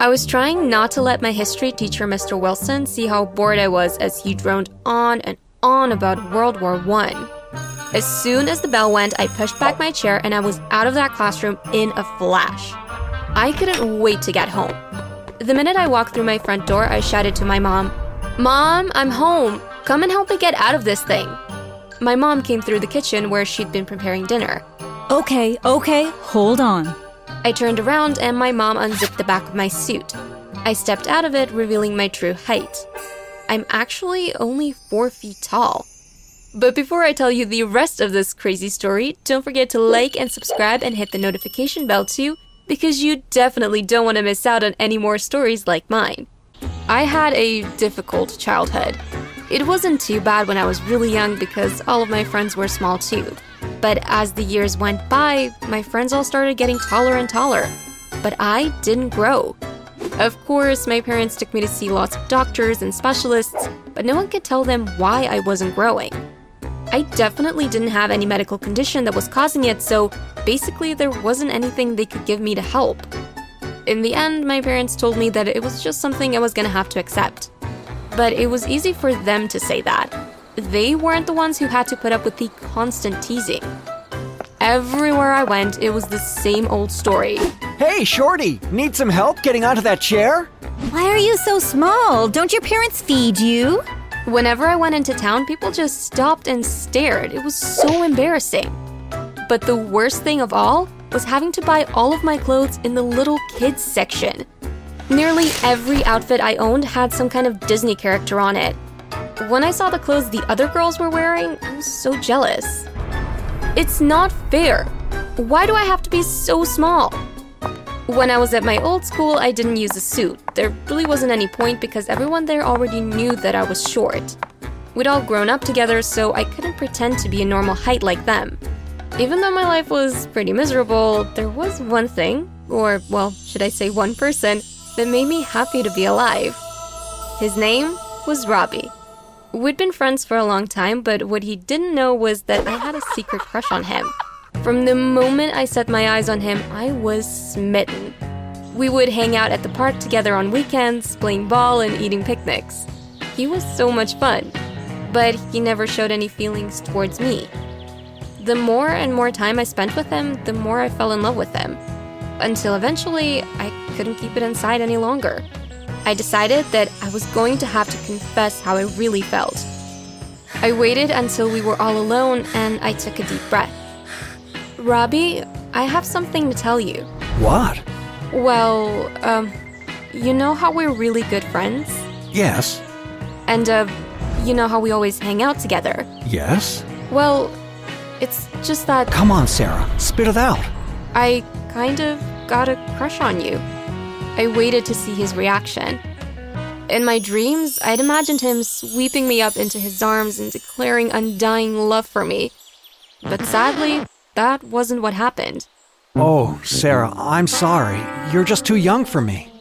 I was trying not to let my history teacher, Mr. Wilson, see how bored I was as he droned on and on about World War One. As soon as the bell went, I pushed back my chair and I was out of that classroom in a flash. I couldn't wait to get home. The minute I walked through my front door, I shouted to my mom, Mom, I'm home. Come and help me get out of this thing. My mom came through the kitchen where she'd been preparing dinner. Okay, okay, hold on. I turned around and my mom unzipped the back of my suit. I stepped out of it, revealing my true height. I'm actually only four feet tall. But before I tell you the rest of this crazy story, don't forget to like and subscribe and hit the notification bell too, because you definitely don't want to miss out on any more stories like mine. I had a difficult childhood. It wasn't too bad when I was really young because all of my friends were small too. But as the years went by, my friends all started getting taller and taller. But I didn't grow. Of course, my parents took me to see lots of doctors and specialists, but no one could tell them why I wasn't growing. I definitely didn't have any medical condition that was causing it, so basically, there wasn't anything they could give me to help. In the end, my parents told me that it was just something I was gonna have to accept. But it was easy for them to say that. They weren't the ones who had to put up with the constant teasing. Everywhere I went, it was the same old story. Hey, Shorty, need some help getting onto that chair? Why are you so small? Don't your parents feed you? Whenever I went into town, people just stopped and stared. It was so embarrassing. But the worst thing of all was having to buy all of my clothes in the little kids section. Nearly every outfit I owned had some kind of Disney character on it. When I saw the clothes the other girls were wearing, I was so jealous. It's not fair. Why do I have to be so small? When I was at my old school, I didn't use a suit. There really wasn't any point because everyone there already knew that I was short. We'd all grown up together, so I couldn't pretend to be a normal height like them. Even though my life was pretty miserable, there was one thing, or, well, should I say one person, that made me happy to be alive. His name was Robbie. We'd been friends for a long time, but what he didn't know was that I had a secret crush on him. From the moment I set my eyes on him, I was smitten. We would hang out at the park together on weekends, playing ball and eating picnics. He was so much fun, but he never showed any feelings towards me. The more and more time I spent with him, the more I fell in love with him. Until eventually, I couldn't keep it inside any longer. I decided that I was going to have to confess how I really felt. I waited until we were all alone and I took a deep breath. Robbie, I have something to tell you. What? Well, um, you know how we're really good friends? Yes. And, uh, you know how we always hang out together? Yes? Well, it's just that Come on, Sarah, spit it out. I kind of got a crush on you. I waited to see his reaction. In my dreams, I'd imagined him sweeping me up into his arms and declaring undying love for me. But sadly, that wasn't what happened. Oh, Sarah, I'm sorry. You're just too young for me.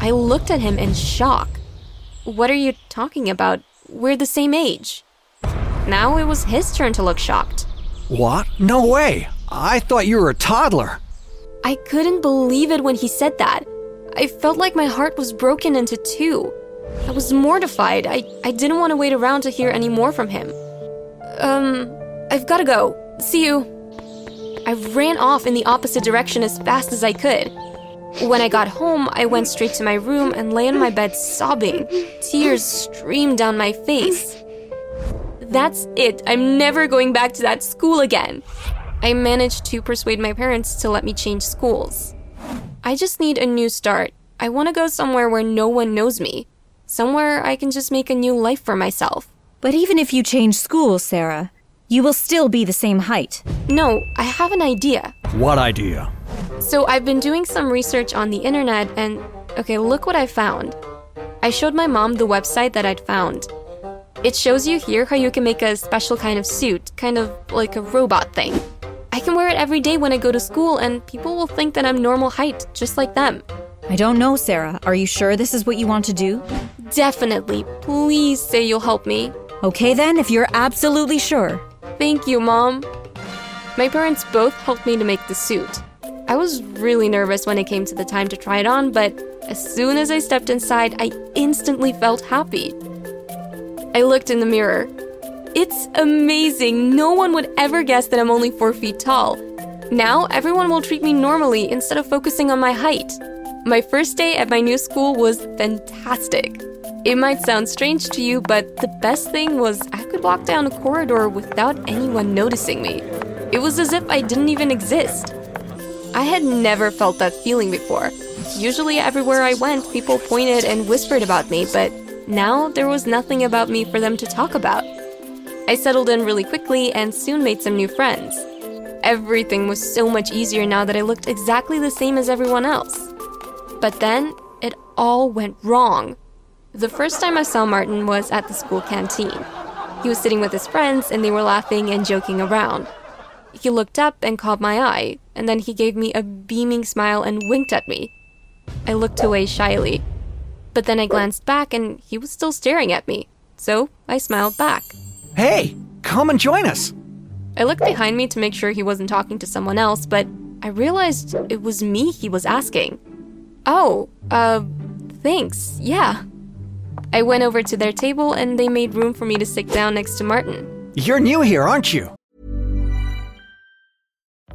I looked at him in shock. What are you talking about? We're the same age. Now it was his turn to look shocked. What? No way. I thought you were a toddler. I couldn't believe it when he said that. I felt like my heart was broken into two. I was mortified. I, I didn't want to wait around to hear any more from him. Um, I've gotta go. See you. I ran off in the opposite direction as fast as I could. When I got home, I went straight to my room and lay on my bed sobbing. Tears streamed down my face. That's it. I'm never going back to that school again. I managed to persuade my parents to let me change schools. I just need a new start. I want to go somewhere where no one knows me. Somewhere I can just make a new life for myself. But even if you change schools, Sarah, you will still be the same height. No, I have an idea. What idea? So I've been doing some research on the internet and okay, look what I found. I showed my mom the website that I'd found. It shows you here how you can make a special kind of suit, kind of like a robot thing. I can wear it every day when I go to school and people will think that I'm normal height, just like them. I don't know, Sarah. Are you sure this is what you want to do? Definitely. Please say you'll help me. Okay then, if you're absolutely sure. Thank you, Mom. My parents both helped me to make the suit. I was really nervous when it came to the time to try it on, but as soon as I stepped inside, I instantly felt happy. I looked in the mirror. It's amazing. No one would ever guess that I'm only four feet tall. Now, everyone will treat me normally instead of focusing on my height. My first day at my new school was fantastic. It might sound strange to you, but the best thing was I could walk down a corridor without anyone noticing me. It was as if I didn't even exist. I had never felt that feeling before. Usually, everywhere I went, people pointed and whispered about me, but now there was nothing about me for them to talk about. I settled in really quickly and soon made some new friends. Everything was so much easier now that I looked exactly the same as everyone else. But then, it all went wrong. The first time I saw Martin was at the school canteen. He was sitting with his friends and they were laughing and joking around. He looked up and caught my eye, and then he gave me a beaming smile and winked at me. I looked away shyly. But then I glanced back and he was still staring at me, so I smiled back. Hey, come and join us. I looked behind me to make sure he wasn't talking to someone else, but I realized it was me he was asking. Oh, uh, thanks, yeah. I went over to their table and they made room for me to sit down next to Martin. You're new here, aren't you?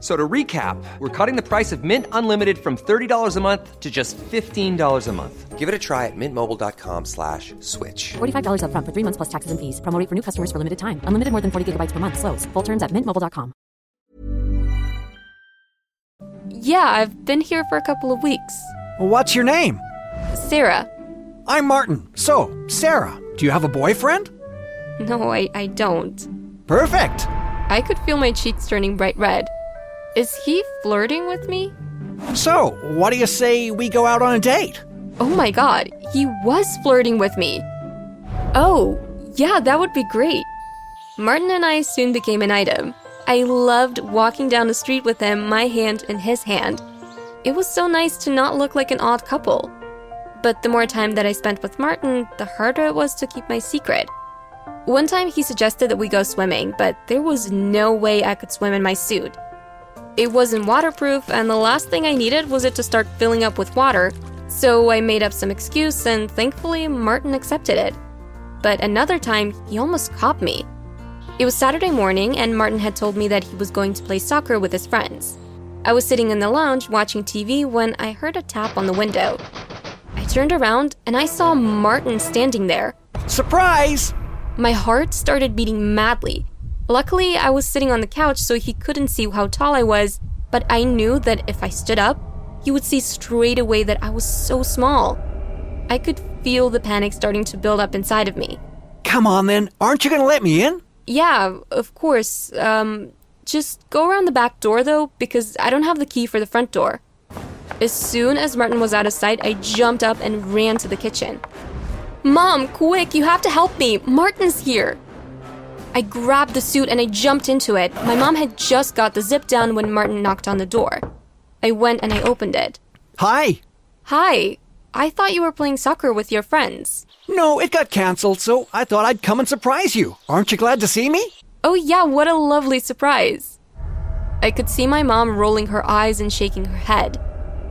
So to recap, we're cutting the price of Mint Unlimited from $30 a month to just $15 a month. Give it a try at mintmobile.com slash switch. $45 up front for three months plus taxes and fees. Promo for new customers for limited time. Unlimited more than 40 gigabytes per month. Slows. Full terms at mintmobile.com. Yeah, I've been here for a couple of weeks. What's your name? Sarah. I'm Martin. So, Sarah, do you have a boyfriend? No, I, I don't. Perfect. I could feel my cheeks turning bright red. Is he flirting with me? So, what do you say we go out on a date? Oh my god, he was flirting with me. Oh, yeah, that would be great. Martin and I soon became an item. I loved walking down the street with him, my hand in his hand. It was so nice to not look like an odd couple. But the more time that I spent with Martin, the harder it was to keep my secret. One time he suggested that we go swimming, but there was no way I could swim in my suit. It wasn't waterproof, and the last thing I needed was it to start filling up with water, so I made up some excuse, and thankfully, Martin accepted it. But another time, he almost caught me. It was Saturday morning, and Martin had told me that he was going to play soccer with his friends. I was sitting in the lounge watching TV when I heard a tap on the window. I turned around and I saw Martin standing there. Surprise! My heart started beating madly. Luckily, I was sitting on the couch so he couldn't see how tall I was, but I knew that if I stood up, he would see straight away that I was so small. I could feel the panic starting to build up inside of me. Come on then, aren't you gonna let me in? Yeah, of course. Um, just go around the back door though, because I don't have the key for the front door. As soon as Martin was out of sight, I jumped up and ran to the kitchen. Mom, quick, you have to help me. Martin's here. I grabbed the suit and I jumped into it. My mom had just got the zip down when Martin knocked on the door. I went and I opened it. Hi. Hi. I thought you were playing soccer with your friends. No, it got cancelled, so I thought I'd come and surprise you. Aren't you glad to see me? Oh, yeah, what a lovely surprise. I could see my mom rolling her eyes and shaking her head.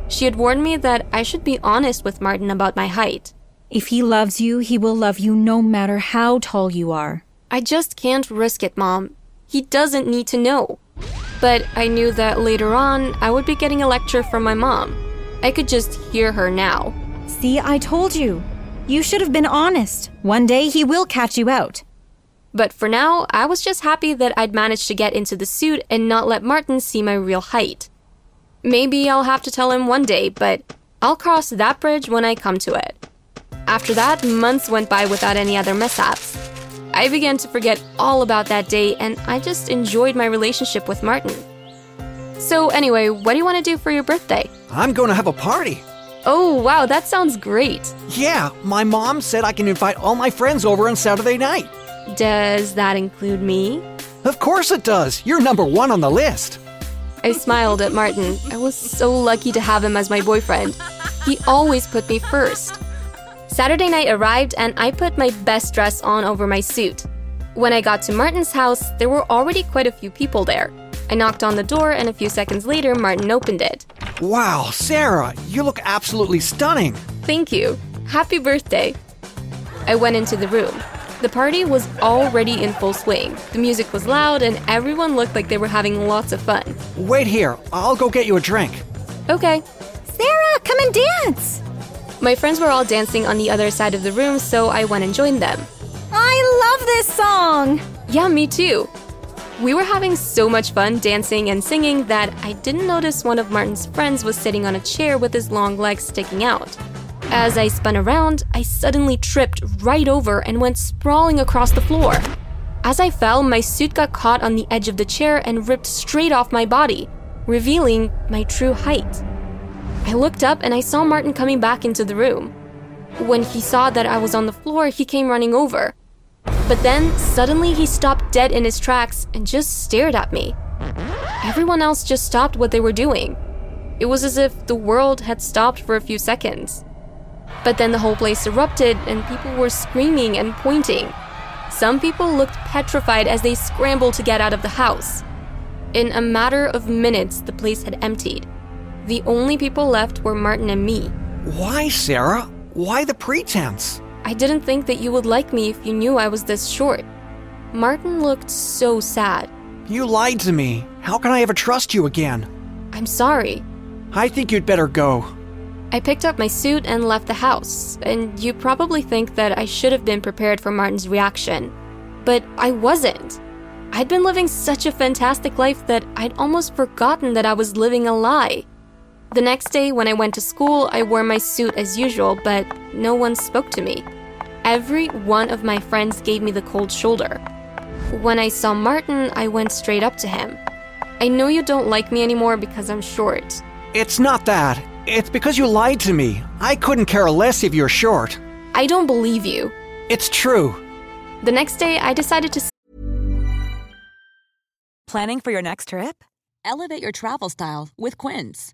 She had warned me that I should be honest with Martin about my height. If he loves you, he will love you no matter how tall you are. I just can't risk it, Mom. He doesn't need to know. But I knew that later on, I would be getting a lecture from my mom. I could just hear her now. See, I told you. You should have been honest. One day he will catch you out. But for now, I was just happy that I'd managed to get into the suit and not let Martin see my real height. Maybe I'll have to tell him one day, but I'll cross that bridge when I come to it. After that, months went by without any other mishaps. I began to forget all about that day and I just enjoyed my relationship with Martin. So, anyway, what do you want to do for your birthday? I'm going to have a party. Oh, wow, that sounds great. Yeah, my mom said I can invite all my friends over on Saturday night. Does that include me? Of course it does. You're number one on the list. I smiled at Martin. I was so lucky to have him as my boyfriend. He always put me first. Saturday night arrived and I put my best dress on over my suit. When I got to Martin's house, there were already quite a few people there. I knocked on the door and a few seconds later, Martin opened it. Wow, Sarah, you look absolutely stunning. Thank you. Happy birthday. I went into the room. The party was already in full swing. The music was loud and everyone looked like they were having lots of fun. Wait here, I'll go get you a drink. Okay. Sarah, come and dance! My friends were all dancing on the other side of the room, so I went and joined them. I love this song! Yeah, me too. We were having so much fun dancing and singing that I didn't notice one of Martin's friends was sitting on a chair with his long legs sticking out. As I spun around, I suddenly tripped right over and went sprawling across the floor. As I fell, my suit got caught on the edge of the chair and ripped straight off my body, revealing my true height. I looked up and I saw Martin coming back into the room. When he saw that I was on the floor, he came running over. But then, suddenly, he stopped dead in his tracks and just stared at me. Everyone else just stopped what they were doing. It was as if the world had stopped for a few seconds. But then the whole place erupted and people were screaming and pointing. Some people looked petrified as they scrambled to get out of the house. In a matter of minutes, the place had emptied. The only people left were Martin and me. Why, Sarah? Why the pretense? I didn't think that you would like me if you knew I was this short. Martin looked so sad. You lied to me. How can I ever trust you again? I'm sorry. I think you'd better go. I picked up my suit and left the house, and you probably think that I should have been prepared for Martin's reaction. But I wasn't. I'd been living such a fantastic life that I'd almost forgotten that I was living a lie. The next day, when I went to school, I wore my suit as usual, but no one spoke to me. Every one of my friends gave me the cold shoulder. When I saw Martin, I went straight up to him. I know you don't like me anymore because I'm short. It's not that. It's because you lied to me. I couldn't care less if you're short. I don't believe you. It's true. The next day, I decided to. Planning for your next trip? Elevate your travel style with Quince.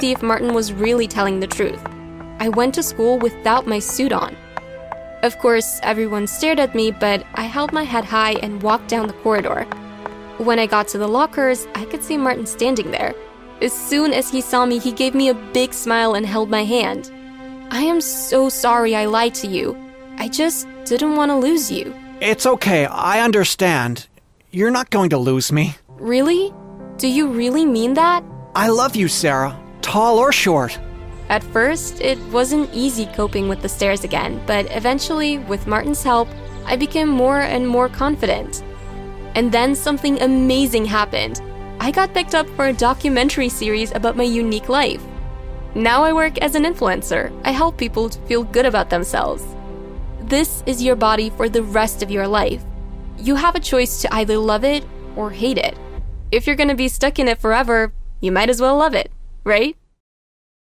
See if Martin was really telling the truth. I went to school without my suit on. Of course, everyone stared at me, but I held my head high and walked down the corridor. When I got to the lockers, I could see Martin standing there. As soon as he saw me, he gave me a big smile and held my hand. I am so sorry I lied to you. I just didn't want to lose you. It's okay, I understand. You're not going to lose me. Really? Do you really mean that? I love you, Sarah, tall or short. At first, it wasn't easy coping with the stairs again, but eventually, with Martin's help, I became more and more confident. And then something amazing happened. I got picked up for a documentary series about my unique life. Now I work as an influencer. I help people to feel good about themselves. This is your body for the rest of your life. You have a choice to either love it or hate it. If you're gonna be stuck in it forever, you might as well love it, right?